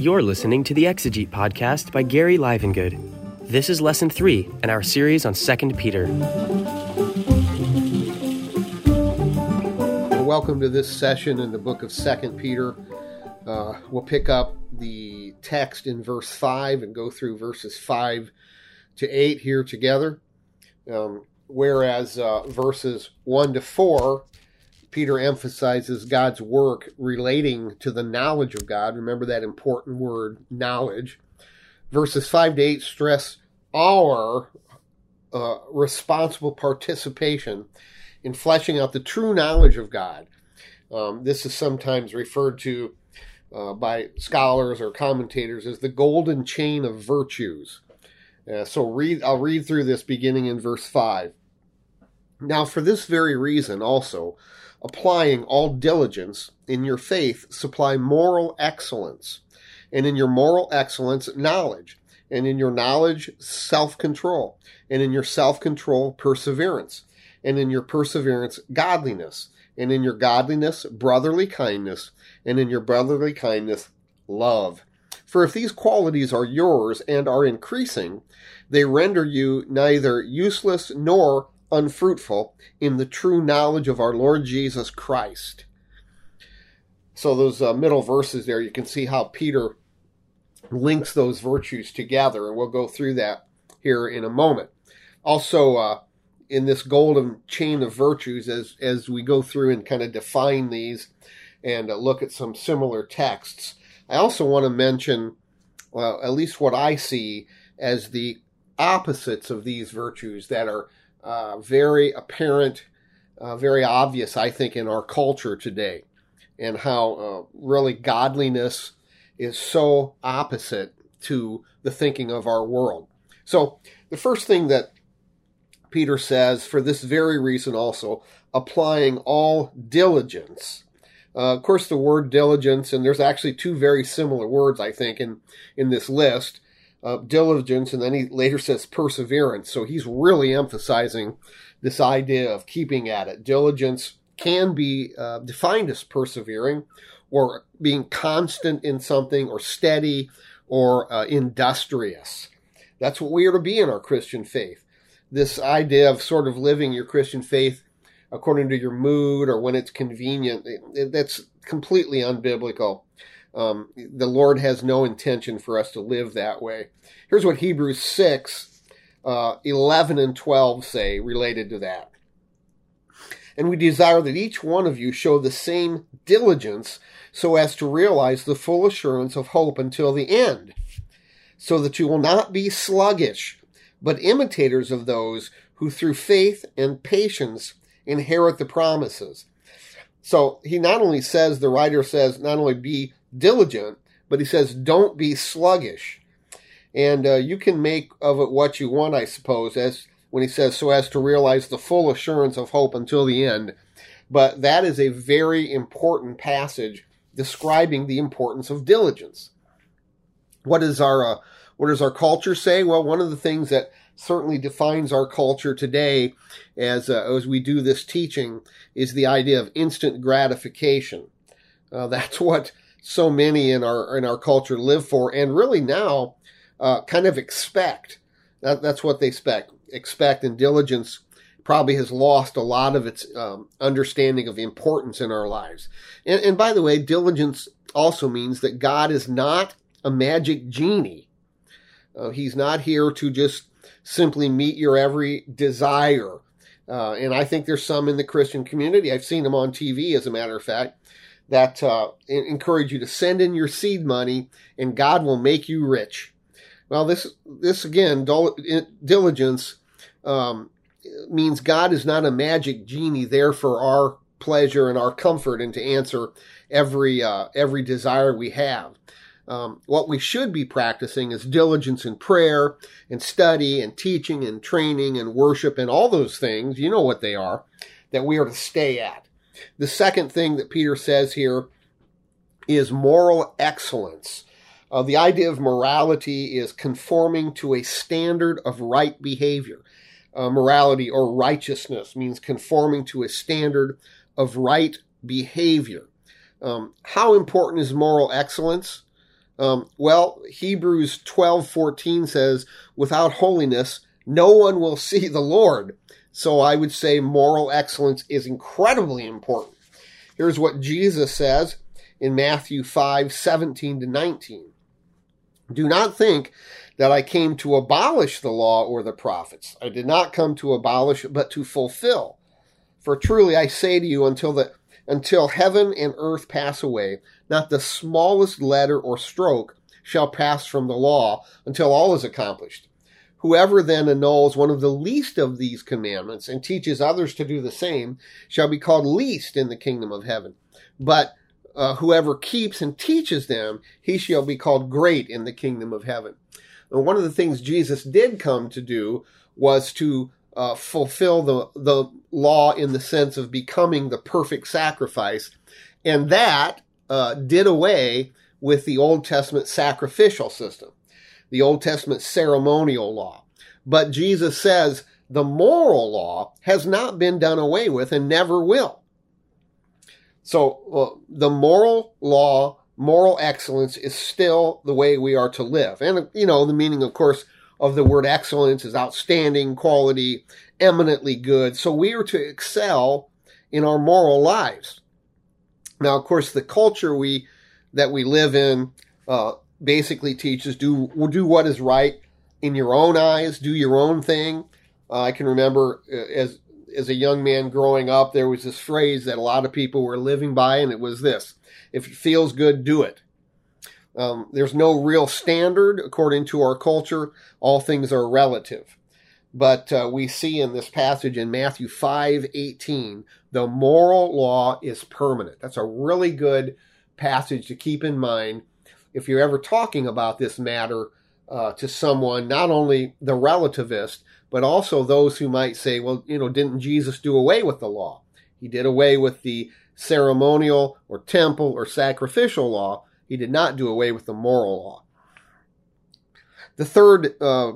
You're listening to the Exegete podcast by Gary Livengood. This is lesson three in our series on 2 Peter. Welcome to this session in the book of 2 Peter. Uh, we'll pick up the text in verse 5 and go through verses 5 to 8 here together. Um, whereas uh, verses 1 to 4 Peter emphasizes God's work relating to the knowledge of God. Remember that important word, knowledge. Verses 5 to 8 stress our uh, responsible participation in fleshing out the true knowledge of God. Um, this is sometimes referred to uh, by scholars or commentators as the golden chain of virtues. Uh, so read, I'll read through this beginning in verse 5. Now, for this very reason also, applying all diligence in your faith, supply moral excellence, and in your moral excellence, knowledge, and in your knowledge, self control, and in your self control, perseverance, and in your perseverance, godliness, and in your godliness, brotherly kindness, and in your brotherly kindness, love. For if these qualities are yours and are increasing, they render you neither useless nor unfruitful in the true knowledge of our Lord Jesus Christ. So, those uh, middle verses there, you can see how Peter links those virtues together, and we'll go through that here in a moment. Also, uh, in this golden chain of virtues, as as we go through and kind of define these and uh, look at some similar texts, I also want to mention, well, at least what I see as the opposites of these virtues that are uh, very apparent, uh, very obvious, I think, in our culture today, and how uh, really godliness is so opposite to the thinking of our world. So, the first thing that Peter says, for this very reason also, applying all diligence. Uh, of course, the word diligence, and there's actually two very similar words, I think, in, in this list uh, diligence, and then he later says perseverance. So he's really emphasizing this idea of keeping at it. Diligence can be uh, defined as persevering or being constant in something or steady or uh, industrious. That's what we are to be in our Christian faith. This idea of sort of living your Christian faith according to your mood or when it's convenient, that's completely unbiblical. Um, the Lord has no intention for us to live that way. Here's what Hebrews 6, uh, 11 and 12 say related to that. And we desire that each one of you show the same diligence so as to realize the full assurance of hope until the end, so that you will not be sluggish, but imitators of those who through faith and patience inherit the promises. So he not only says, the writer says, not only be diligent, but he says, don't be sluggish. And uh, you can make of it what you want, I suppose, as when he says, so as to realize the full assurance of hope until the end. But that is a very important passage describing the importance of diligence. What is our uh, what does our culture say? Well, one of the things that certainly defines our culture today, as uh, as we do this teaching, is the idea of instant gratification. Uh, that's what so many in our in our culture live for, and really now uh, kind of expect. That, that's what they expect. Expect and diligence probably has lost a lot of its um, understanding of importance in our lives. And, and by the way, diligence also means that God is not a magic genie. Uh, he's not here to just simply meet your every desire. Uh, and I think there's some in the Christian community. I've seen them on TV, as a matter of fact, that uh, encourage you to send in your seed money and God will make you rich. Well, this, this again, diligence um, means God is not a magic genie there for our pleasure and our comfort and to answer every, uh, every desire we have. Um, what we should be practicing is diligence in prayer and study and teaching and training and worship and all those things. You know what they are that we are to stay at. The second thing that Peter says here is moral excellence. Uh, the idea of morality is conforming to a standard of right behavior. Uh, morality or righteousness means conforming to a standard of right behavior. Um, how important is moral excellence? Um, well, Hebrews 12:14 says, "Without holiness, no one will see the Lord." So I would say moral excellence is incredibly important. Here's what Jesus says in Matthew 5:17 to 19. Do not think that I came to abolish the law or the prophets. I did not come to abolish, but to fulfill. For truly I say to you, until the until heaven and earth pass away, not the smallest letter or stroke shall pass from the law until all is accomplished. Whoever then annuls one of the least of these commandments and teaches others to do the same shall be called least in the kingdom of heaven. But uh, whoever keeps and teaches them, he shall be called great in the kingdom of heaven. And one of the things Jesus did come to do was to uh, fulfill the, the law in the sense of becoming the perfect sacrifice. And that uh, did away with the Old Testament sacrificial system, the Old Testament ceremonial law. But Jesus says the moral law has not been done away with and never will. So the moral law, moral excellence is still the way we are to live. And, you know, the meaning, of course, of the word excellence is outstanding, quality, eminently good. So we are to excel in our moral lives. Now, of course, the culture we that we live in uh, basically teaches do do what is right in your own eyes, do your own thing. Uh, I can remember uh, as as a young man growing up, there was this phrase that a lot of people were living by, and it was this: "If it feels good, do it." Um, there's no real standard according to our culture. All things are relative. But uh, we see in this passage in Matthew 5 18, the moral law is permanent. That's a really good passage to keep in mind if you're ever talking about this matter uh, to someone, not only the relativist, but also those who might say, well, you know, didn't Jesus do away with the law? He did away with the ceremonial or temple or sacrificial law, he did not do away with the moral law. The third uh,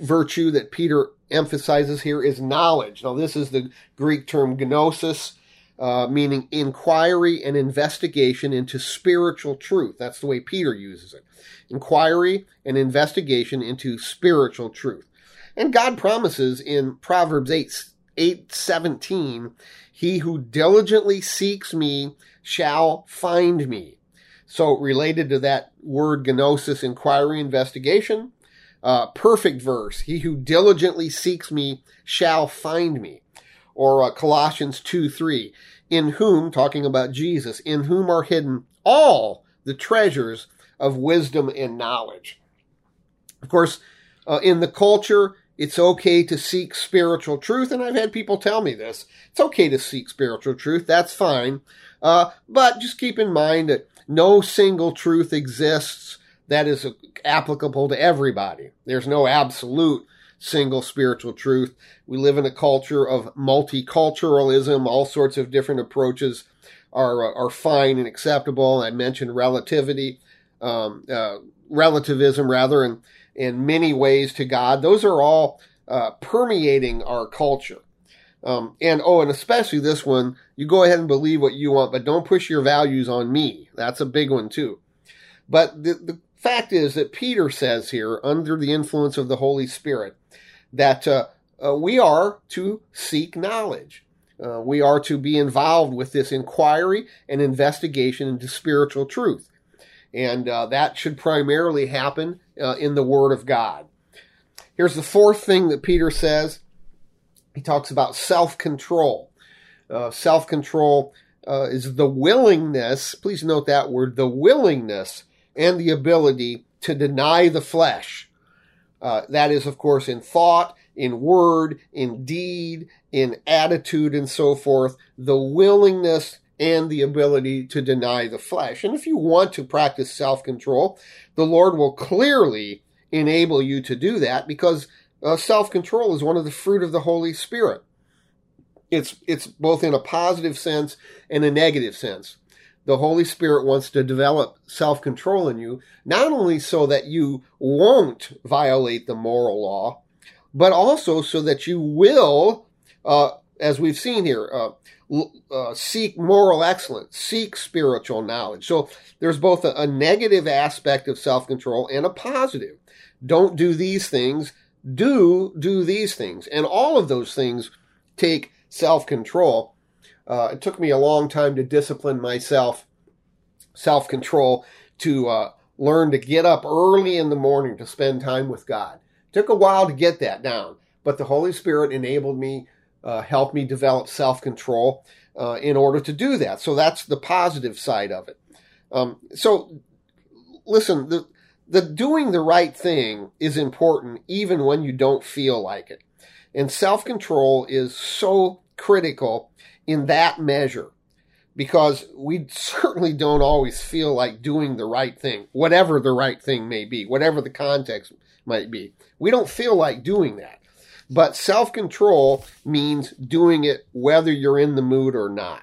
virtue that Peter emphasizes here is knowledge. Now, this is the Greek term gnosis, uh, meaning inquiry and investigation into spiritual truth. That's the way Peter uses it. Inquiry and investigation into spiritual truth. And God promises in Proverbs 8, 8 17, He who diligently seeks me shall find me. So, related to that word gnosis, inquiry, investigation, uh, perfect verse. He who diligently seeks me shall find me. Or uh, Colossians 2 3. In whom, talking about Jesus, in whom are hidden all the treasures of wisdom and knowledge. Of course, uh, in the culture, it's okay to seek spiritual truth, and I've had people tell me this. It's okay to seek spiritual truth, that's fine. Uh, but just keep in mind that no single truth exists that is applicable to everybody. There's no absolute single spiritual truth. We live in a culture of multiculturalism. All sorts of different approaches are are fine and acceptable. I mentioned relativity, um, uh, relativism rather, and in many ways to God. Those are all uh, permeating our culture. Um, and oh, and especially this one, you go ahead and believe what you want, but don't push your values on me. That's a big one too. But the, the fact is that Peter says here, under the influence of the Holy Spirit, that uh, uh, we are to seek knowledge. Uh, we are to be involved with this inquiry and investigation into spiritual truth. And uh, that should primarily happen uh, in the Word of God. Here's the fourth thing that Peter says he talks about self control. Uh, self control is the willingness, please note that word, the willingness and the ability to deny the flesh. Uh, that is, of course, in thought, in word, in deed, in attitude, and so forth. The willingness and the ability to deny the flesh. And if you want to practice self control, the Lord will clearly enable you to do that because uh, self control is one of the fruit of the Holy Spirit. It's it's both in a positive sense and a negative sense. The Holy Spirit wants to develop self control in you, not only so that you won't violate the moral law, but also so that you will uh, as we've seen here, uh, uh, seek moral excellence, seek spiritual knowledge. So there's both a, a negative aspect of self control and a positive. Don't do these things, do do these things. And all of those things take self control. Uh, it took me a long time to discipline myself, self control, to uh, learn to get up early in the morning to spend time with God. Took a while to get that down, but the Holy Spirit enabled me uh, help me develop self control uh, in order to do that. So that's the positive side of it. Um, so listen, the, the doing the right thing is important even when you don't feel like it. And self control is so critical in that measure because we certainly don't always feel like doing the right thing, whatever the right thing may be, whatever the context might be. We don't feel like doing that. But self control means doing it whether you're in the mood or not.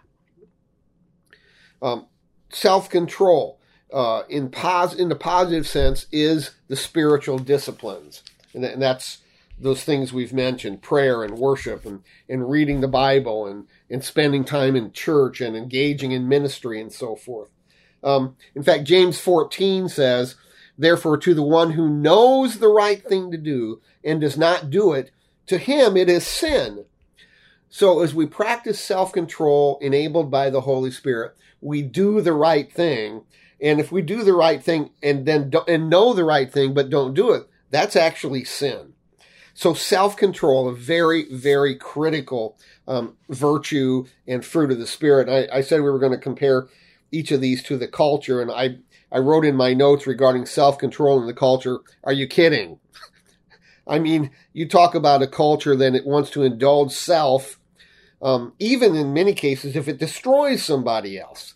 Um, self control, uh, in, pos- in the positive sense, is the spiritual disciplines. And, th- and that's those things we've mentioned prayer and worship and, and reading the Bible and, and spending time in church and engaging in ministry and so forth. Um, in fact, James 14 says, Therefore, to the one who knows the right thing to do and does not do it, to him, it is sin. So as we practice self-control enabled by the Holy Spirit, we do the right thing. And if we do the right thing and then and know the right thing but don't do it, that's actually sin. So self-control, a very, very critical um, virtue and fruit of the Spirit. I, I said we were going to compare each of these to the culture, and I I wrote in my notes regarding self-control in the culture. Are you kidding? I mean, you talk about a culture that it wants to indulge self, um, even in many cases, if it destroys somebody else.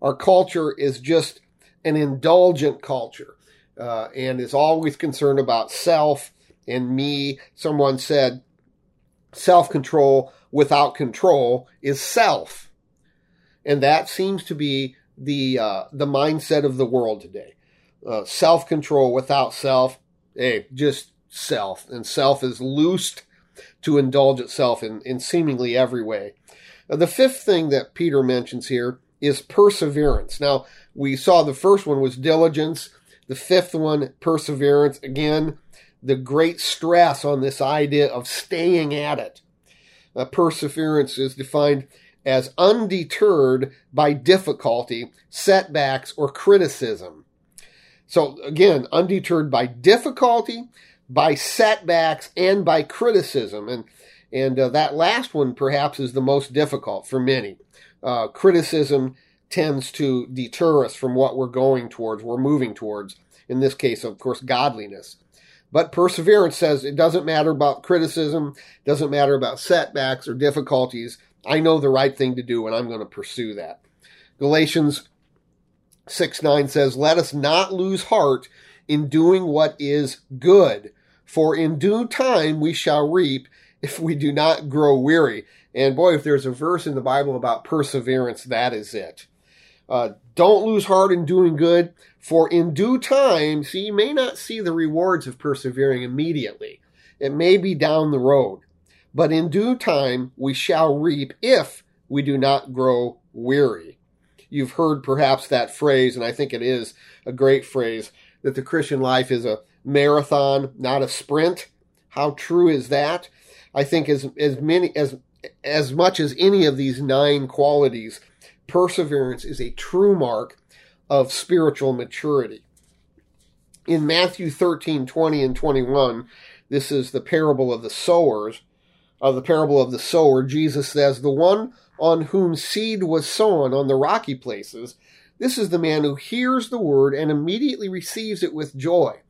Our culture is just an indulgent culture uh, and is always concerned about self and me. Someone said, self control without control is self. And that seems to be the, uh, the mindset of the world today. Uh, self control without self. Hey, just self, and self is loosed to indulge itself in, in seemingly every way. Now, the fifth thing that Peter mentions here is perseverance. Now, we saw the first one was diligence, the fifth one, perseverance. Again, the great stress on this idea of staying at it. Uh, perseverance is defined as undeterred by difficulty, setbacks, or criticism. So again, undeterred by difficulty, by setbacks and by criticism. And, and uh, that last one perhaps is the most difficult for many. Uh, criticism tends to deter us from what we're going towards, we're moving towards. In this case, of course, godliness. But perseverance says it doesn't matter about criticism, doesn't matter about setbacks or difficulties. I know the right thing to do and I'm going to pursue that. Galatians 6 9 says, Let us not lose heart in doing what is good. For in due time we shall reap if we do not grow weary. And boy, if there's a verse in the Bible about perseverance, that is it. Uh, don't lose heart in doing good, for in due time, see, you may not see the rewards of persevering immediately. It may be down the road. But in due time, we shall reap if we do not grow weary. You've heard perhaps that phrase, and I think it is a great phrase that the Christian life is a marathon, not a sprint. How true is that? I think as as many as as much as any of these nine qualities, perseverance is a true mark of spiritual maturity. In Matthew 13, 20 and 21, this is the parable of the sowers. Of the parable of the sower, Jesus says, The one on whom seed was sown on the rocky places this is the man who hears the word and immediately receives it with joy.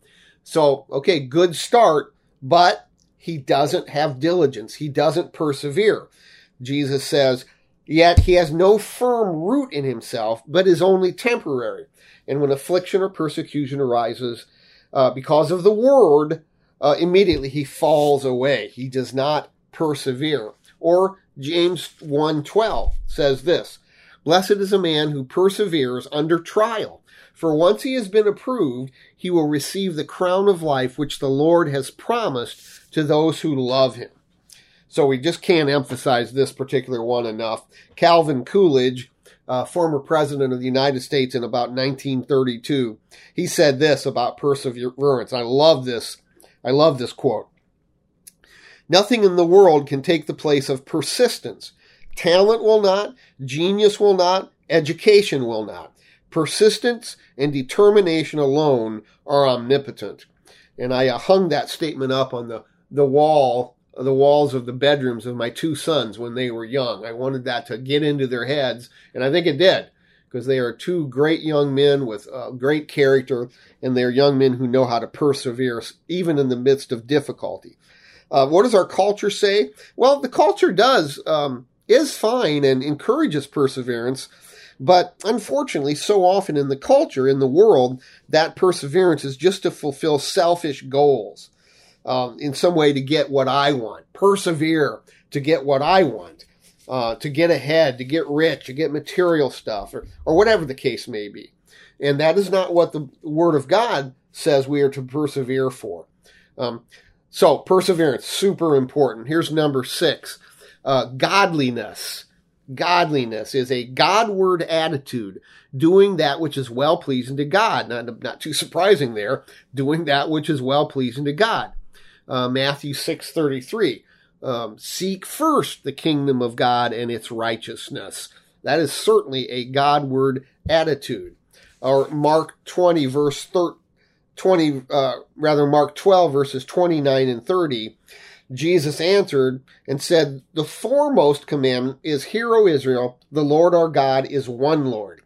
So, okay, good start, but he doesn't have diligence. He doesn't persevere. Jesus says, Yet he has no firm root in himself, but is only temporary. And when affliction or persecution arises uh, because of the word, uh, immediately he falls away. He does not persevere. Or James 1:12 says this, Blessed is a man who perseveres under trial. For once he has been approved, he will receive the crown of life which the Lord has promised to those who love him. So we just can't emphasize this particular one enough. Calvin Coolidge, uh, former president of the United States in about 1932, he said this about perseverance. I love this. I love this quote. Nothing in the world can take the place of persistence. Talent will not, genius will not, education will not. Persistence and determination alone are omnipotent. And I uh, hung that statement up on the, the wall, the walls of the bedrooms of my two sons when they were young. I wanted that to get into their heads, and I think it did, because they are two great young men with uh, great character, and they're young men who know how to persevere even in the midst of difficulty. Uh, what does our culture say? Well, the culture does um, is fine and encourages perseverance, but unfortunately, so often in the culture, in the world, that perseverance is just to fulfill selfish goals. Um, in some way to get what I want. Persevere to get what I want. Uh, to get ahead, to get rich, to get material stuff, or, or whatever the case may be. And that is not what the Word of God says we are to persevere for. Um, so, perseverance, super important. Here's number six uh, godliness. Godliness is a Godward attitude, doing that which is well pleasing to God. Not, not too surprising there, doing that which is well pleasing to God. Uh, Matthew six thirty three. Um, seek first the kingdom of God and its righteousness. That is certainly a Godward attitude. Or Mark 20, verse 20, uh, rather Mark 12, verses 29 and 30. Jesus answered and said, The foremost commandment is, Hear, O Israel, the Lord our God is one Lord.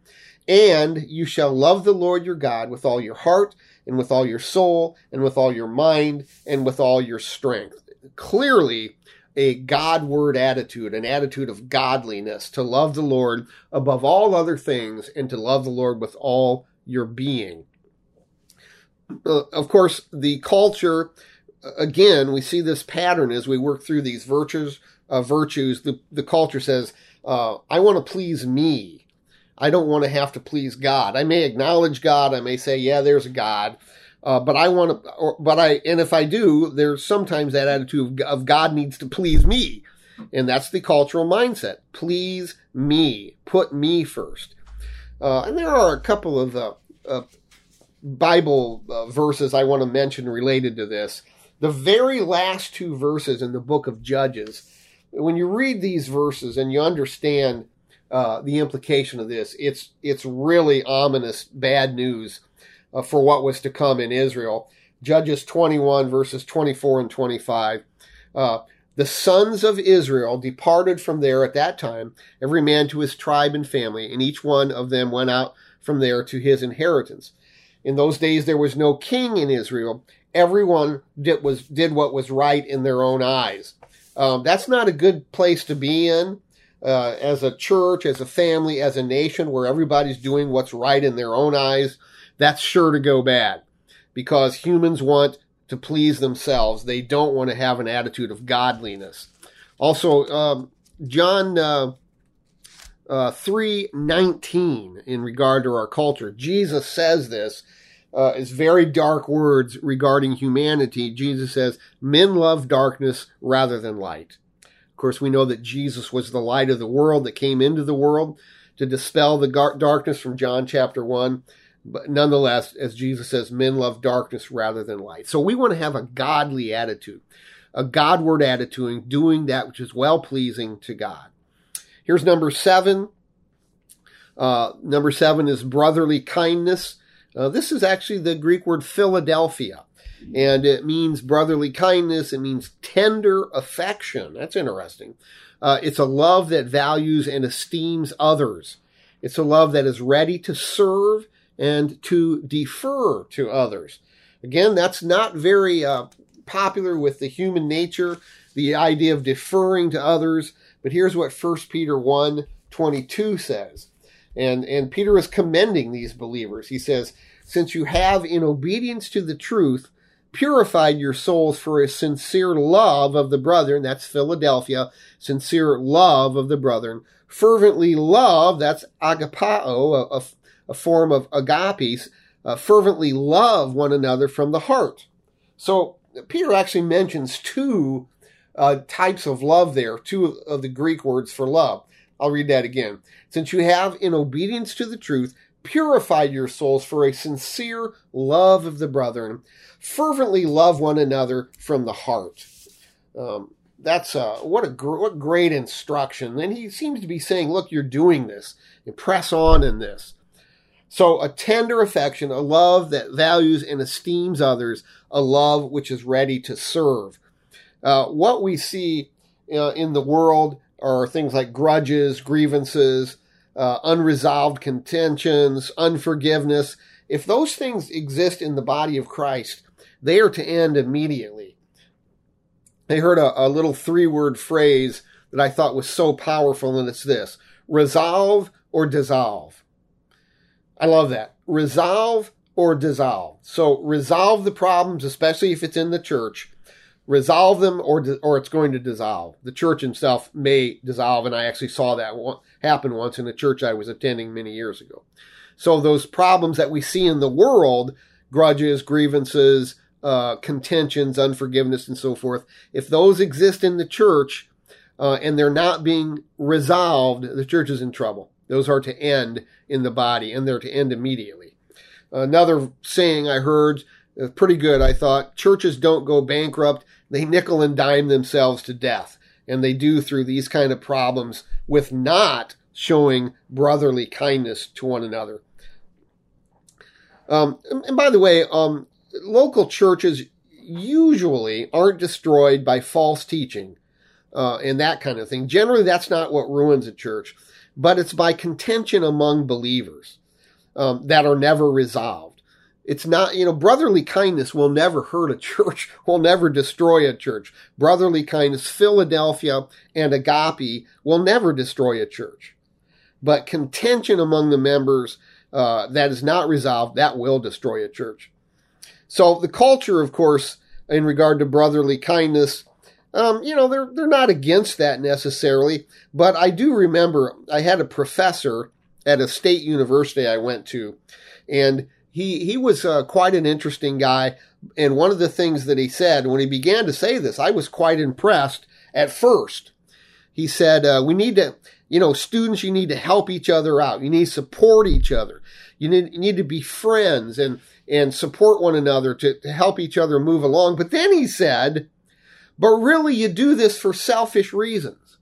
And you shall love the Lord your God with all your heart, and with all your soul, and with all your mind, and with all your strength. Clearly, a Godward attitude, an attitude of godliness, to love the Lord above all other things, and to love the Lord with all your being. Uh, of course, the culture again, we see this pattern as we work through these virtues. Uh, virtues. The the culture says, uh, "I want to please me. I don't want to have to please God. I may acknowledge God. I may say, yeah, there's a God." Uh, but I want to, or, but I, and if I do, there's sometimes that attitude of, of God needs to please me. And that's the cultural mindset. Please me. Put me first. Uh, and there are a couple of uh, uh, Bible uh, verses I want to mention related to this the very last two verses in the book of Judges, when you read these verses and you understand uh, the implication of this, it's it's really ominous, bad news uh, for what was to come in Israel. Judges 21 verses 24 and 25. Uh, the sons of Israel departed from there at that time, every man to his tribe and family, and each one of them went out from there to his inheritance. In those days there was no king in Israel, everyone did was did what was right in their own eyes. Um, that's not a good place to be in uh, as a church, as a family, as a nation, where everybody's doing what's right in their own eyes. That's sure to go bad because humans want to please themselves. They don't want to have an attitude of godliness. Also, um, John uh, uh, three nineteen in regard to our culture, Jesus says this uh, is very dark words regarding humanity. Jesus says, Men love darkness rather than light. Of course, we know that Jesus was the light of the world that came into the world to dispel the gar- darkness from John chapter 1. But nonetheless, as Jesus says, men love darkness rather than light. So we want to have a godly attitude, a Godward attitude, and doing that which is well pleasing to God. Here's number seven. Uh, number seven is brotherly kindness. Uh, this is actually the Greek word Philadelphia, and it means brotherly kindness. It means tender affection. That's interesting. Uh, it's a love that values and esteems others. It's a love that is ready to serve and to defer to others. Again, that's not very uh, popular with the human nature, the idea of deferring to others. But here's what 1 Peter 1 22 says. And, and Peter is commending these believers. He says, Since you have, in obedience to the truth, purified your souls for a sincere love of the brethren, that's Philadelphia, sincere love of the brethren, fervently love, that's agapao, a, a, a form of agapes, uh, fervently love one another from the heart. So Peter actually mentions two uh, types of love there, two of the Greek words for love. I'll read that again. Since you have, in obedience to the truth, purified your souls for a sincere love of the brethren, fervently love one another from the heart. Um, that's uh, what a gr- what great instruction. And he seems to be saying, look, you're doing this. You press on in this. So a tender affection, a love that values and esteems others, a love which is ready to serve. Uh, what we see uh, in the world are things like grudges, grievances, uh, unresolved contentions, unforgiveness. If those things exist in the body of Christ, they are to end immediately. I heard a, a little three word phrase that I thought was so powerful, and it's this resolve or dissolve. I love that. Resolve or dissolve. So resolve the problems, especially if it's in the church. Resolve them or, or it's going to dissolve. The church itself may dissolve, and I actually saw that happen once in a church I was attending many years ago. So those problems that we see in the world, grudges, grievances, uh, contentions, unforgiveness, and so forth, if those exist in the church uh, and they're not being resolved, the church is in trouble. Those are to end in the body, and they're to end immediately. Another saying I heard, uh, pretty good, I thought churches don't go bankrupt, they nickel and dime themselves to death. And they do through these kind of problems with not showing brotherly kindness to one another. Um, and by the way, um, local churches usually aren't destroyed by false teaching uh, and that kind of thing. Generally, that's not what ruins a church, but it's by contention among believers um, that are never resolved. It's not, you know, brotherly kindness will never hurt a church, will never destroy a church. Brotherly kindness, Philadelphia, and agape will never destroy a church. But contention among the members uh, that is not resolved, that will destroy a church. So the culture, of course, in regard to brotherly kindness, um, you know, they're they're not against that necessarily. But I do remember I had a professor at a state university I went to, and he he was uh, quite an interesting guy. And one of the things that he said when he began to say this, I was quite impressed at first. He said, uh, "We need to." You know, students, you need to help each other out. You need to support each other. You need, you need to be friends and, and support one another to, to help each other move along. But then he said, but really you do this for selfish reasons.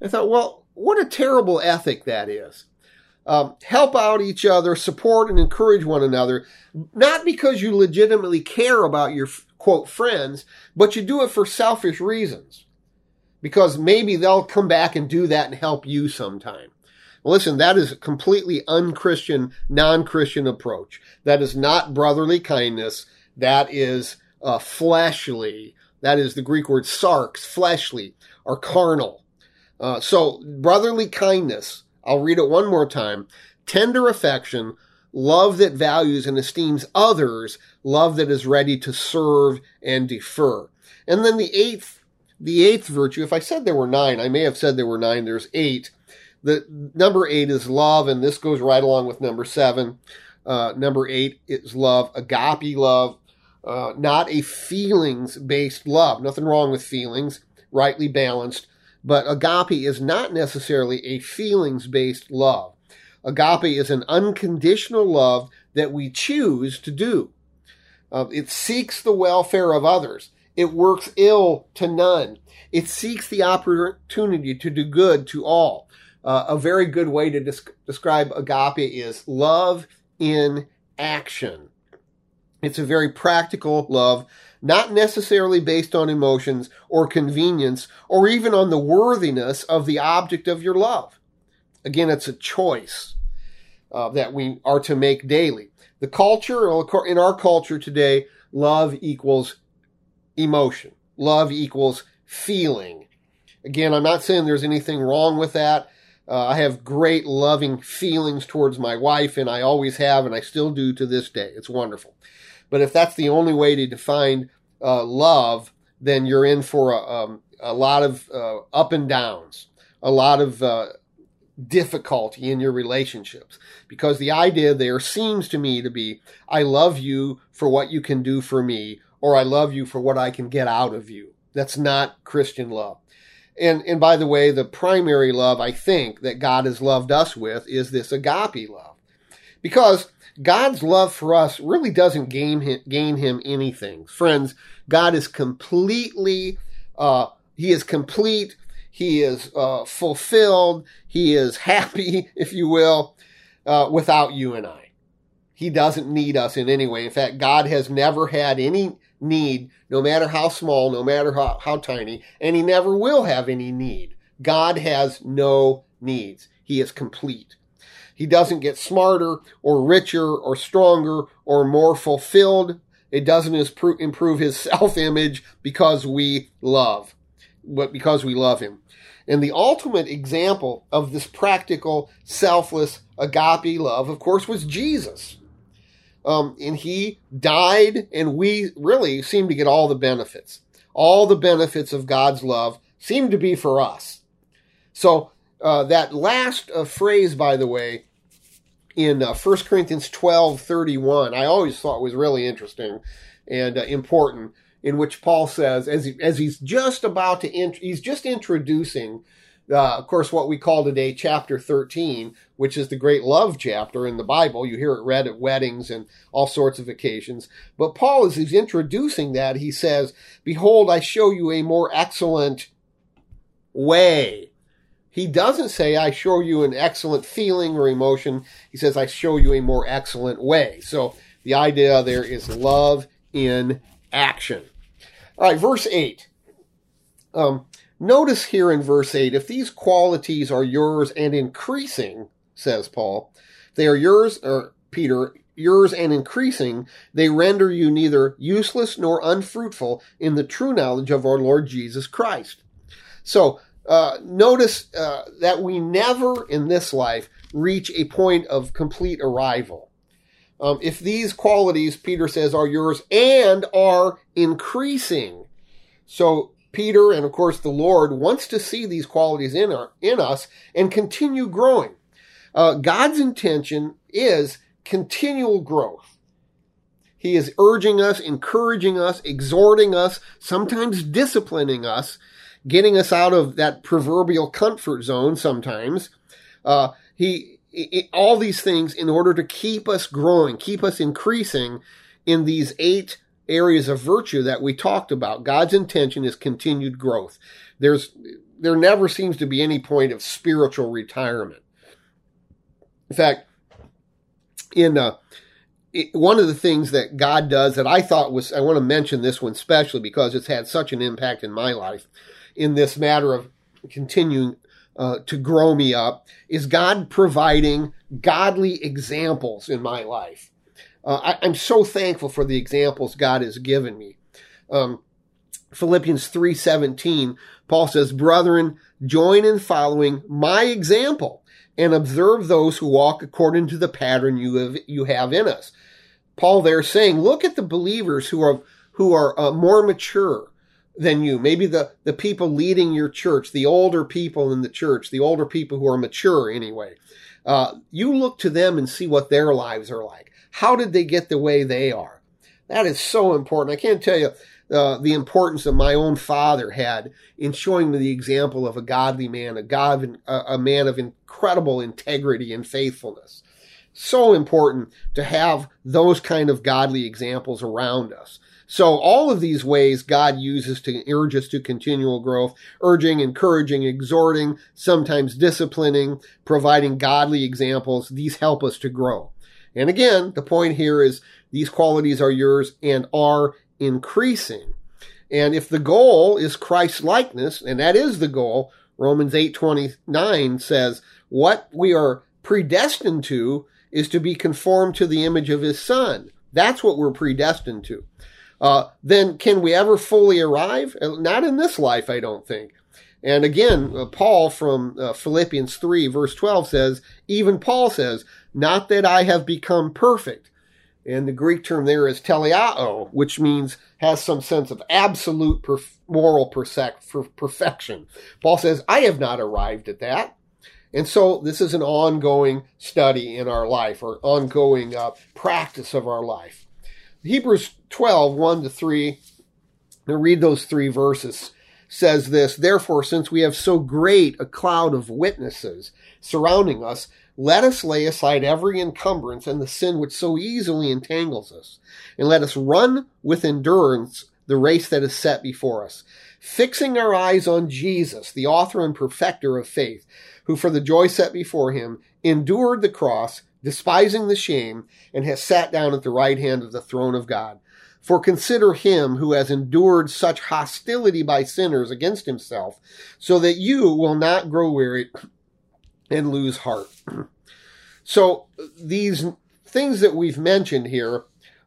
I thought, well, what a terrible ethic that is. Um, help out each other, support and encourage one another, not because you legitimately care about your quote friends, but you do it for selfish reasons. Because maybe they'll come back and do that and help you sometime. Listen, that is a completely unchristian, non-Christian approach. That is not brotherly kindness. That is uh, fleshly. That is the Greek word sarx, fleshly or carnal. Uh, so brotherly kindness. I'll read it one more time. Tender affection, love that values and esteems others, love that is ready to serve and defer. And then the eighth, the eighth virtue, if I said there were nine, I may have said there were nine, there's eight. The number eight is love, and this goes right along with number seven. Uh, number eight is love, agape love, uh, not a feelings based love. Nothing wrong with feelings, rightly balanced, but agape is not necessarily a feelings based love. Agape is an unconditional love that we choose to do. Uh, it seeks the welfare of others. It works ill to none. It seeks the opportunity to do good to all. Uh, a very good way to des- describe agape is love in action. It's a very practical love, not necessarily based on emotions or convenience or even on the worthiness of the object of your love. Again, it's a choice uh, that we are to make daily. The culture, in our culture today, love equals emotion. Love equals feeling. Again, I'm not saying there's anything wrong with that. Uh, I have great loving feelings towards my wife, and I always have, and I still do to this day. It's wonderful. But if that's the only way to define uh, love, then you're in for a, um, a lot of uh, up and downs, a lot of uh, difficulty in your relationships. Because the idea there seems to me to be I love you for what you can do for me, or I love you for what I can get out of you. That's not Christian love. And, and by the way, the primary love I think that God has loved us with is this agape love. Because God's love for us really doesn't gain him, gain him anything. Friends, God is completely, uh, he is complete. He is uh, fulfilled. He is happy, if you will, uh, without you and I. He doesn't need us in any way. In fact, God has never had any need, no matter how small, no matter how, how tiny, and he never will have any need. God has no needs. He is complete. He doesn't get smarter or richer or stronger or more fulfilled. It doesn't improve his self image because we love, but because we love him. And the ultimate example of this practical, selfless agape love, of course, was Jesus. Um, and he died, and we really seem to get all the benefits. All the benefits of God's love seem to be for us. So, uh, that last uh, phrase, by the way, in uh, 1 Corinthians 12 31, I always thought was really interesting and uh, important, in which Paul says, as, he, as he's just about to, int- he's just introducing uh, of course, what we call today chapter 13, which is the great love chapter in the Bible. You hear it read at weddings and all sorts of occasions. But Paul, as he's introducing that, he says, Behold, I show you a more excellent way. He doesn't say, I show you an excellent feeling or emotion. He says, I show you a more excellent way. So the idea there is love in action. All right, verse 8. Um, Notice here in verse 8 if these qualities are yours and increasing, says Paul, they are yours, or Peter, yours and increasing, they render you neither useless nor unfruitful in the true knowledge of our Lord Jesus Christ. So, uh, notice uh, that we never in this life reach a point of complete arrival. Um, if these qualities, Peter says, are yours and are increasing, so Peter and of course the Lord wants to see these qualities in, our, in us and continue growing. Uh, God's intention is continual growth. He is urging us, encouraging us, exhorting us, sometimes disciplining us, getting us out of that proverbial comfort zone sometimes. Uh, he, he, all these things in order to keep us growing, keep us increasing in these eight areas of virtue that we talked about. God's intention is continued growth. There's, there never seems to be any point of spiritual retirement. In fact, in uh, it, one of the things that God does that I thought was, I want to mention this one especially because it's had such an impact in my life in this matter of continuing uh, to grow me up, is God providing godly examples in my life. Uh, I, am so thankful for the examples God has given me. Um, Philippians 3:17, Paul says, "Brethren, join in following my example and observe those who walk according to the pattern you have you have in us." Paul there saying, look at the believers who are who are uh, more mature than you. Maybe the the people leading your church, the older people in the church, the older people who are mature anyway. Uh, you look to them and see what their lives are like. How did they get the way they are? That is so important. I can't tell you uh, the importance that my own father had in showing me the example of a godly man, a God, a man of incredible integrity and faithfulness. So important to have those kind of godly examples around us. So all of these ways God uses to urge us to continual growth, urging, encouraging, exhorting, sometimes disciplining, providing godly examples. These help us to grow. And again, the point here is these qualities are yours and are increasing. And if the goal is Christ likeness, and that is the goal, Romans 8:29 says, what we are predestined to is to be conformed to the image of his son. That's what we're predestined to. Uh, then can we ever fully arrive? Not in this life, I don't think. And again, uh, Paul from uh, Philippians 3 verse 12 says, even Paul says, not that I have become perfect. And the Greek term there is teleao, which means has some sense of absolute perf- moral perfection. Paul says, I have not arrived at that. And so this is an ongoing study in our life or ongoing uh, practice of our life. Hebrews 12, 1 to 3 Now read those three verses. Says this, therefore, since we have so great a cloud of witnesses surrounding us, let us lay aside every encumbrance and the sin which so easily entangles us, and let us run with endurance the race that is set before us, fixing our eyes on Jesus, the author and perfecter of faith, who for the joy set before him endured the cross, despising the shame, and has sat down at the right hand of the throne of God. For consider him who has endured such hostility by sinners against himself, so that you will not grow weary and lose heart. so these things that we've mentioned here,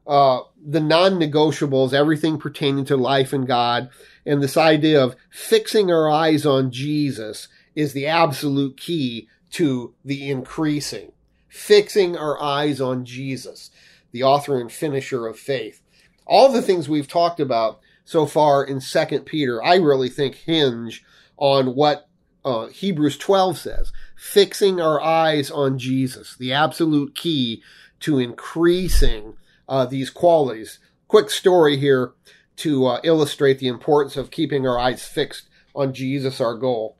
uh, the non-negotiables, everything pertaining to life and God, and this idea of fixing our eyes on Jesus is the absolute key to the increasing. Fixing our eyes on Jesus, the author and finisher of faith. All the things we've talked about so far in Second Peter, I really think hinge on what uh, Hebrews 12 says. Fixing our eyes on Jesus, the absolute key to increasing uh, these qualities. Quick story here to uh, illustrate the importance of keeping our eyes fixed on Jesus, our goal.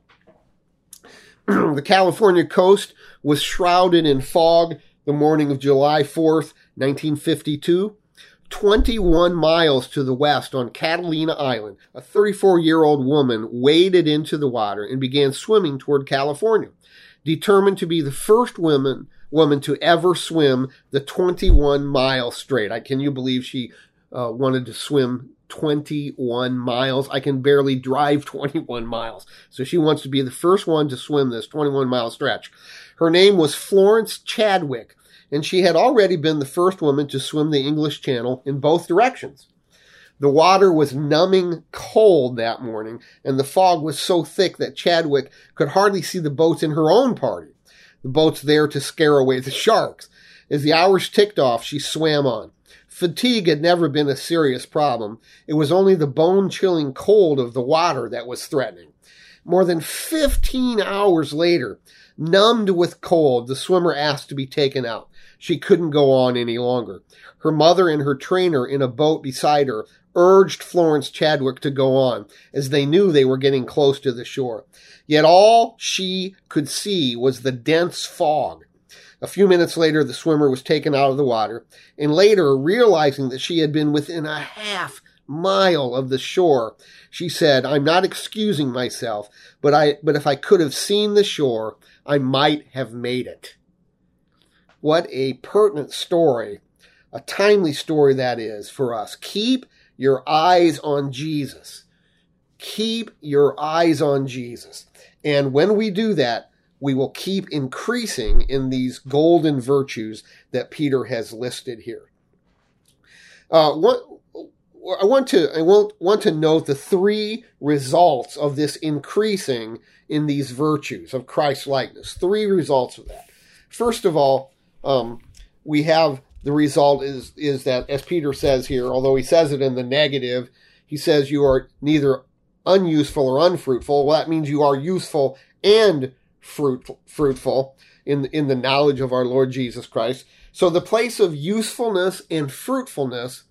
the California coast was shrouded in fog the morning of July 4th, 1952. 21 miles to the west on Catalina Island, a 34 year old woman waded into the water and began swimming toward California, determined to be the first woman, woman to ever swim the 21 mile strait. I, can you believe she uh, wanted to swim 21 miles. I can barely drive 21 miles. So she wants to be the first one to swim this 21 mile stretch. Her name was Florence Chadwick, and she had already been the first woman to swim the English Channel in both directions. The water was numbing cold that morning, and the fog was so thick that Chadwick could hardly see the boats in her own party. The boats there to scare away the sharks. As the hours ticked off, she swam on. Fatigue had never been a serious problem. It was only the bone chilling cold of the water that was threatening. More than 15 hours later, numbed with cold, the swimmer asked to be taken out. She couldn't go on any longer. Her mother and her trainer in a boat beside her urged Florence Chadwick to go on, as they knew they were getting close to the shore. Yet all she could see was the dense fog a few minutes later, the swimmer was taken out of the water, and later, realizing that she had been within a half mile of the shore, she said, I'm not excusing myself, but I, but if I could have seen the shore, I might have made it. What a pertinent story, a timely story that is for us. Keep your eyes on Jesus. Keep your eyes on Jesus. And when we do that, we will keep increasing in these golden virtues that Peter has listed here. Uh, what, I want to I want, want to note the three results of this increasing in these virtues of Christ likeness. Three results of that. First of all, um, we have the result is is that as Peter says here, although he says it in the negative, he says you are neither unuseful or unfruitful. Well, that means you are useful and fruit, fruitful in, in the knowledge of our Lord Jesus Christ. So the place of usefulness and fruitfulness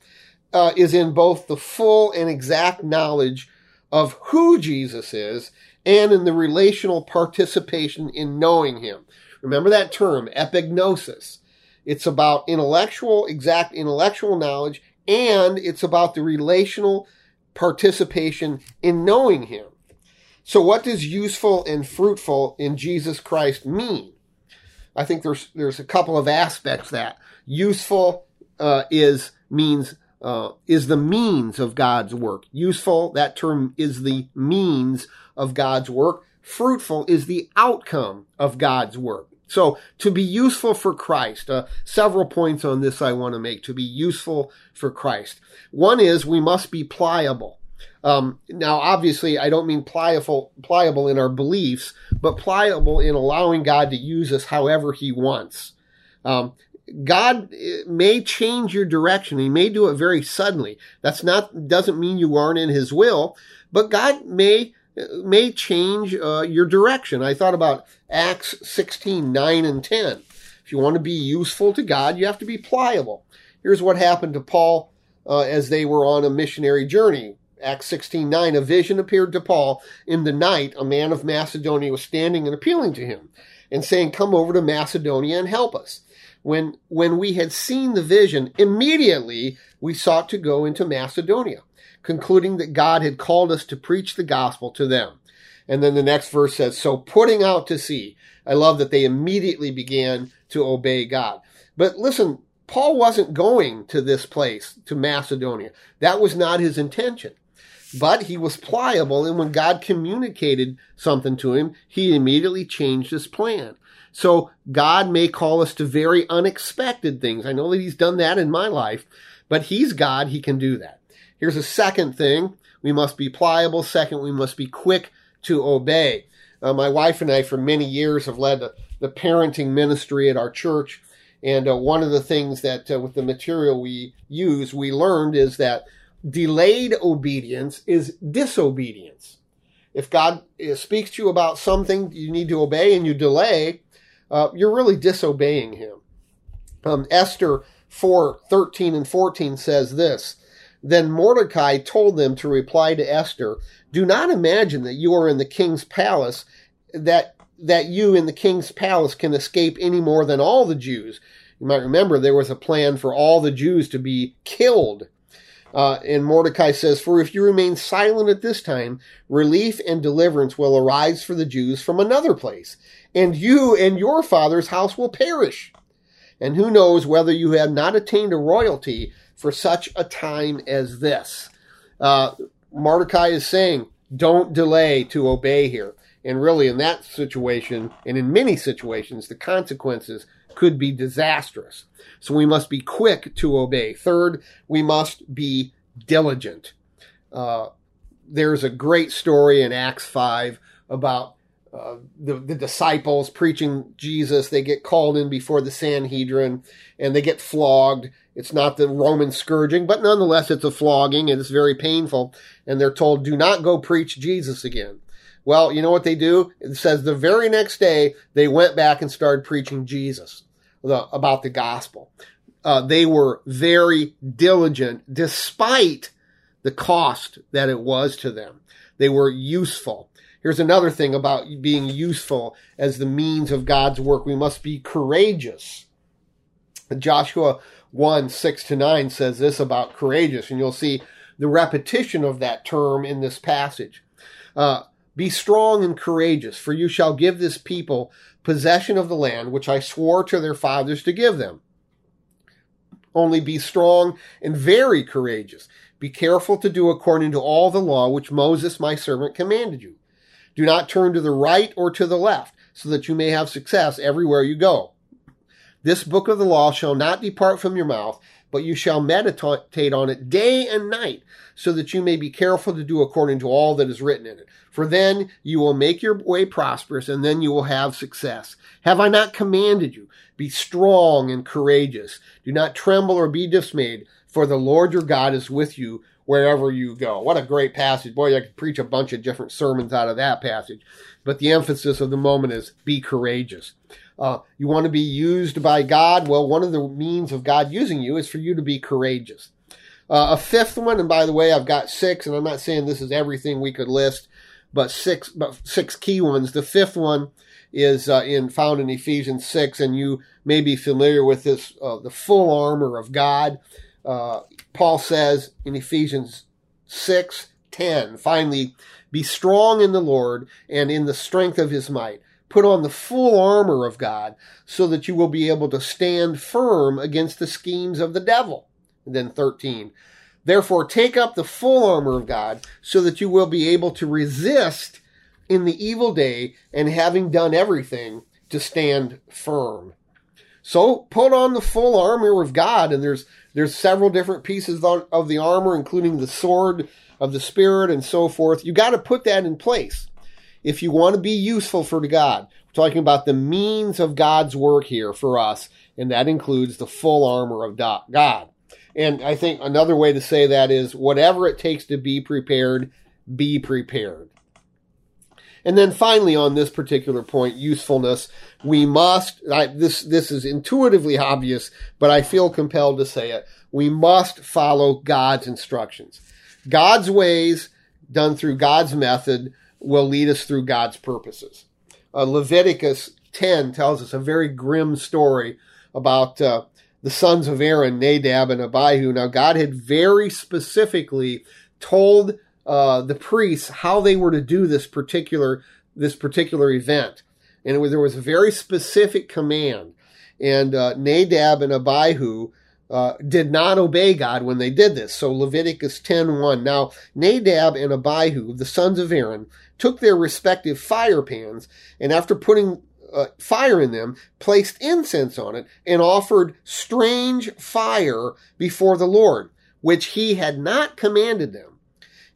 uh, is in both the full and exact knowledge of who Jesus is and in the relational participation in knowing him. Remember that term, epignosis. It's about intellectual, exact intellectual knowledge, and it's about the relational participation in knowing him. So, what does useful and fruitful in Jesus Christ mean? I think there's there's a couple of aspects that useful uh, is means uh, is the means of God's work. Useful that term is the means of God's work. Fruitful is the outcome of God's work. So to be useful for Christ, uh, several points on this I want to make. To be useful for Christ, one is we must be pliable. Um, now, obviously, I don't mean pliable, pliable in our beliefs, but pliable in allowing God to use us however He wants. Um, God eh, may change your direction. He may do it very suddenly. That's not doesn't mean you aren't in His will, but God may may change uh, your direction. I thought about Acts 16, 9 and 10. If you want to be useful to God, you have to be pliable. Here's what happened to Paul uh, as they were on a missionary journey. Acts 16 9, a vision appeared to Paul. In the night, a man of Macedonia was standing and appealing to him and saying, Come over to Macedonia and help us. When, when we had seen the vision, immediately we sought to go into Macedonia, concluding that God had called us to preach the gospel to them. And then the next verse says, So putting out to sea, I love that they immediately began to obey God. But listen, Paul wasn't going to this place, to Macedonia. That was not his intention. But he was pliable, and when God communicated something to him, he immediately changed his plan. So God may call us to very unexpected things. I know that he's done that in my life, but he's God. He can do that. Here's a second thing. We must be pliable. Second, we must be quick to obey. Uh, my wife and I, for many years, have led the, the parenting ministry at our church. And uh, one of the things that, uh, with the material we use, we learned is that delayed obedience is disobedience. If God uh, speaks to you about something you need to obey and you delay, uh, you're really disobeying Him. Um, Esther 4 13 and 14 says this Then Mordecai told them to reply to Esther, Do not imagine that you are in the king's palace, that that you in the king's palace can escape any more than all the Jews. You might remember there was a plan for all the Jews to be killed. Uh, and Mordecai says, For if you remain silent at this time, relief and deliverance will arise for the Jews from another place, and you and your father's house will perish. And who knows whether you have not attained a royalty for such a time as this. Uh, Mordecai is saying, Don't delay to obey here. And really, in that situation, and in many situations, the consequences could be disastrous. So we must be quick to obey. Third, we must be diligent. Uh, there's a great story in Acts 5 about uh, the, the disciples preaching Jesus. They get called in before the Sanhedrin and they get flogged. It's not the Roman scourging, but nonetheless, it's a flogging and it's very painful. And they're told, do not go preach Jesus again. Well, you know what they do? It says the very next day they went back and started preaching Jesus the, about the gospel. Uh, they were very diligent despite the cost that it was to them. They were useful. Here's another thing about being useful as the means of God's work. We must be courageous. Joshua 1 6 to 9 says this about courageous, and you'll see the repetition of that term in this passage. Uh, be strong and courageous, for you shall give this people possession of the land which I swore to their fathers to give them. Only be strong and very courageous. Be careful to do according to all the law which Moses my servant commanded you. Do not turn to the right or to the left, so that you may have success everywhere you go. This book of the law shall not depart from your mouth, but you shall meditate on it day and night, so that you may be careful to do according to all that is written in it. For then you will make your way prosperous, and then you will have success. Have I not commanded you? Be strong and courageous. Do not tremble or be dismayed, for the Lord your God is with you wherever you go. What a great passage. Boy, I could preach a bunch of different sermons out of that passage. But the emphasis of the moment is be courageous. Uh, you want to be used by God? Well, one of the means of God using you is for you to be courageous. Uh, a fifth one, and by the way, I've got six, and I'm not saying this is everything we could list, but six, but six key ones. The fifth one is uh, in found in Ephesians six, and you may be familiar with this: uh, the full armor of God. Uh, Paul says in Ephesians six ten, finally, be strong in the Lord and in the strength of His might Put on the full armor of God so that you will be able to stand firm against the schemes of the devil. And then 13. Therefore, take up the full armor of God so that you will be able to resist in the evil day and having done everything to stand firm. So put on the full armor of God, and there's there's several different pieces of the armor, including the sword of the spirit and so forth. You got to put that in place if you want to be useful for God, we're talking about the means of God's work here for us, and that includes the full armor of God. And I think another way to say that is whatever it takes to be prepared, be prepared. And then finally, on this particular point, usefulness, we must, I, this, this is intuitively obvious, but I feel compelled to say it. We must follow God's instructions. God's ways, done through God's method, will lead us through God's purposes. Uh, Leviticus 10 tells us a very grim story about uh, the sons of Aaron, Nadab and Abihu. Now, God had very specifically told uh, the priests how they were to do this particular this particular event, and was, there was a very specific command. And uh, Nadab and Abihu uh, did not obey God when they did this. So Leviticus 10:1. Now Nadab and Abihu, the sons of Aaron, took their respective fire pans, and after putting uh, fire in them, placed incense on it, and offered strange fire before the Lord, which he had not commanded them.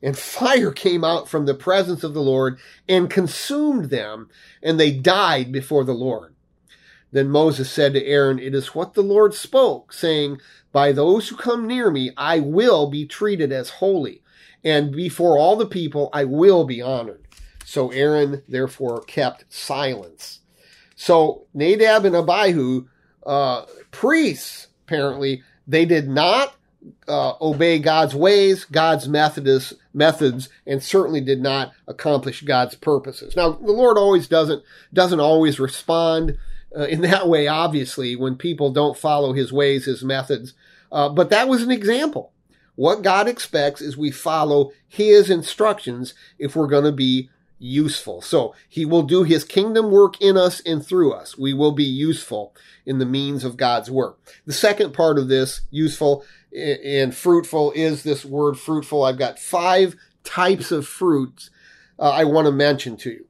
And fire came out from the presence of the Lord and consumed them, and they died before the Lord. Then Moses said to Aaron, It is what the Lord spoke, saying, By those who come near me, I will be treated as holy, and before all the people, I will be honored. So Aaron therefore kept silence. So Nadab and Abihu, uh, priests, apparently, they did not uh, obey God's ways, God's methods, methods, and certainly did not accomplish God's purposes. Now, the Lord always doesn't doesn't always respond uh, in that way. Obviously, when people don't follow His ways, His methods, uh, but that was an example. What God expects is we follow His instructions if we're going to be useful. So he will do his kingdom work in us and through us. We will be useful in the means of God's work. The second part of this, useful and fruitful, is this word fruitful. I've got five types of fruits uh, I want to mention to you.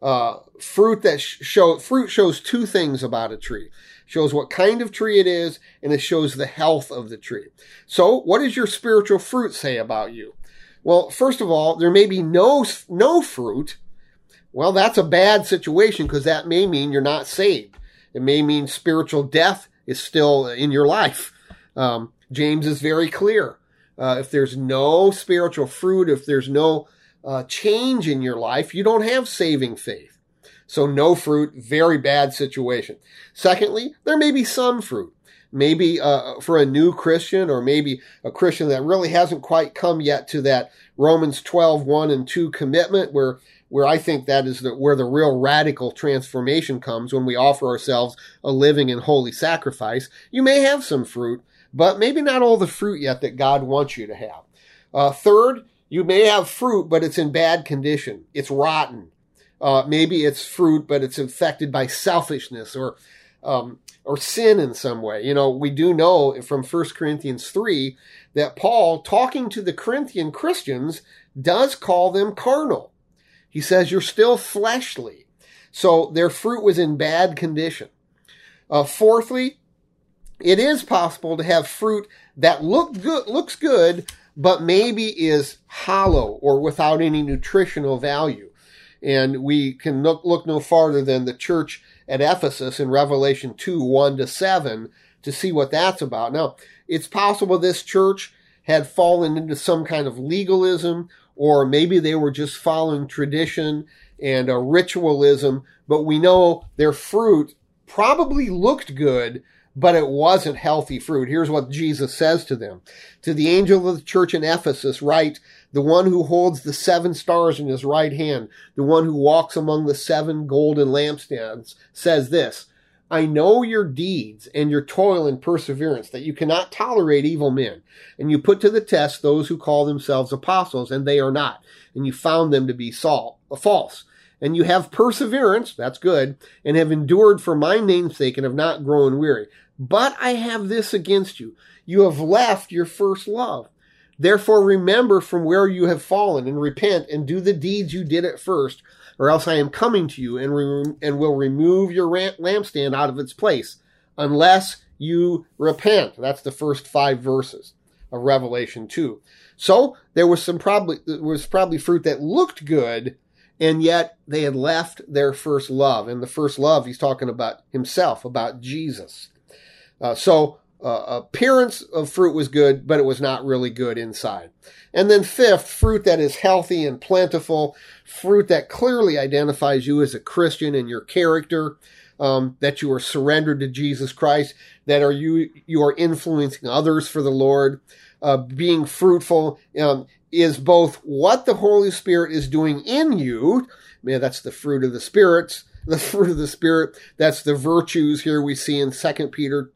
Uh, fruit that show fruit shows two things about a tree. Shows what kind of tree it is, and it shows the health of the tree. So, what does your spiritual fruit say about you? Well, first of all, there may be no, no fruit. Well, that's a bad situation because that may mean you're not saved. It may mean spiritual death is still in your life. Um, James is very clear. Uh, if there's no spiritual fruit, if there's no uh, change in your life, you don't have saving faith. So no fruit, very bad situation. Secondly, there may be some fruit maybe uh, for a new Christian or maybe a Christian that really hasn't quite come yet to that Romans 12, 1 and 2 commitment where where I think that is the, where the real radical transformation comes when we offer ourselves a living and holy sacrifice. You may have some fruit, but maybe not all the fruit yet that God wants you to have. Uh, third, you may have fruit, but it's in bad condition. It's rotten. Uh, maybe it's fruit, but it's infected by selfishness or um, or sin in some way. You know, we do know from 1 Corinthians 3 that Paul, talking to the Corinthian Christians, does call them carnal. He says, You're still fleshly. So their fruit was in bad condition. Uh, fourthly, it is possible to have fruit that look good, looks good, but maybe is hollow or without any nutritional value. And we can look, look no farther than the church at Ephesus in Revelation 2 1 to 7 to see what that's about. Now, it's possible this church had fallen into some kind of legalism, or maybe they were just following tradition and a ritualism, but we know their fruit probably looked good, but it wasn't healthy fruit. Here's what Jesus says to them. To the angel of the church in Ephesus, write, the one who holds the seven stars in his right hand, the one who walks among the seven golden lampstands, says this, I know your deeds and your toil and perseverance, that you cannot tolerate evil men, and you put to the test those who call themselves apostles, and they are not, and you found them to be false and you have perseverance, that's good, and have endured for my name's sake and have not grown weary. But I have this against you. You have left your first love. Therefore remember from where you have fallen and repent and do the deeds you did at first, or else I am coming to you and, re- and will remove your lampstand out of its place, unless you repent. That's the first five verses of Revelation 2. So there was some probably, there was probably fruit that looked good, and yet they had left their first love. And the first love, he's talking about himself, about Jesus. Uh, so uh, appearance of fruit was good, but it was not really good inside. And then fifth, fruit that is healthy and plentiful, fruit that clearly identifies you as a Christian and your character, um, that you are surrendered to Jesus Christ, that are you you are influencing others for the Lord. uh, being fruitful um, is both what the Holy Spirit is doing in you. Man, that's the fruit of the spirits. The fruit of the spirit. That's the virtues here we see in Second Peter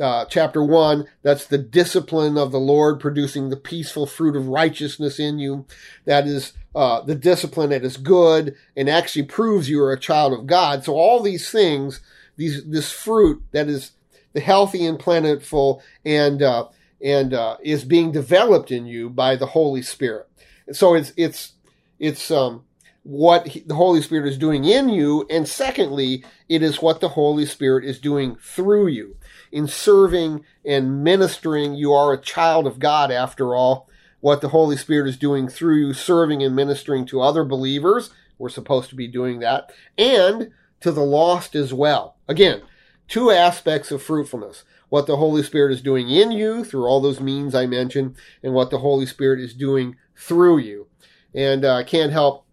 uh, chapter 1, that's the discipline of the Lord producing the peaceful fruit of righteousness in you. That is uh, the discipline that is good and actually proves you are a child of God. So all these things, these this fruit that is the healthy and plentiful and uh, and uh, is being developed in you by the Holy Spirit. So it's it's it's um, what he, the Holy Spirit is doing in you, and secondly, it is what the Holy Spirit is doing through you in serving and ministering. You are a child of God, after all. What the Holy Spirit is doing through you, serving and ministering to other believers. We're supposed to be doing that, and to the lost as well. Again, two aspects of fruitfulness what the Holy Spirit is doing in you through all those means I mentioned, and what the Holy Spirit is doing through you. And uh, I can't help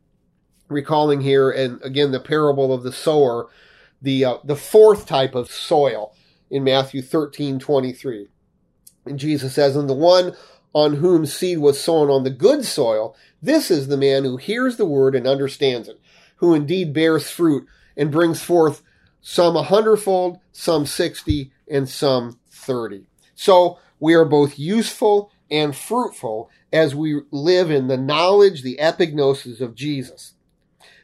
recalling here, and again, the parable of the sower, the uh, the fourth type of soil in Matthew 13, 23. And Jesus says, And the one on whom seed was sown on the good soil, this is the man who hears the word and understands it, who indeed bears fruit and brings forth some a hundredfold, some sixty, and some thirty. So we are both useful and fruitful as we live in the knowledge, the epignosis of Jesus.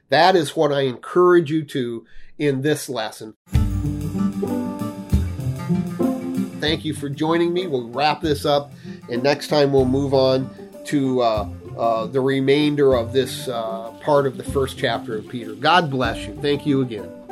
That is what I encourage you to in this lesson. Thank you for joining me. We'll wrap this up, and next time we'll move on to uh, uh, the remainder of this uh, part of the first chapter of Peter. God bless you. Thank you again.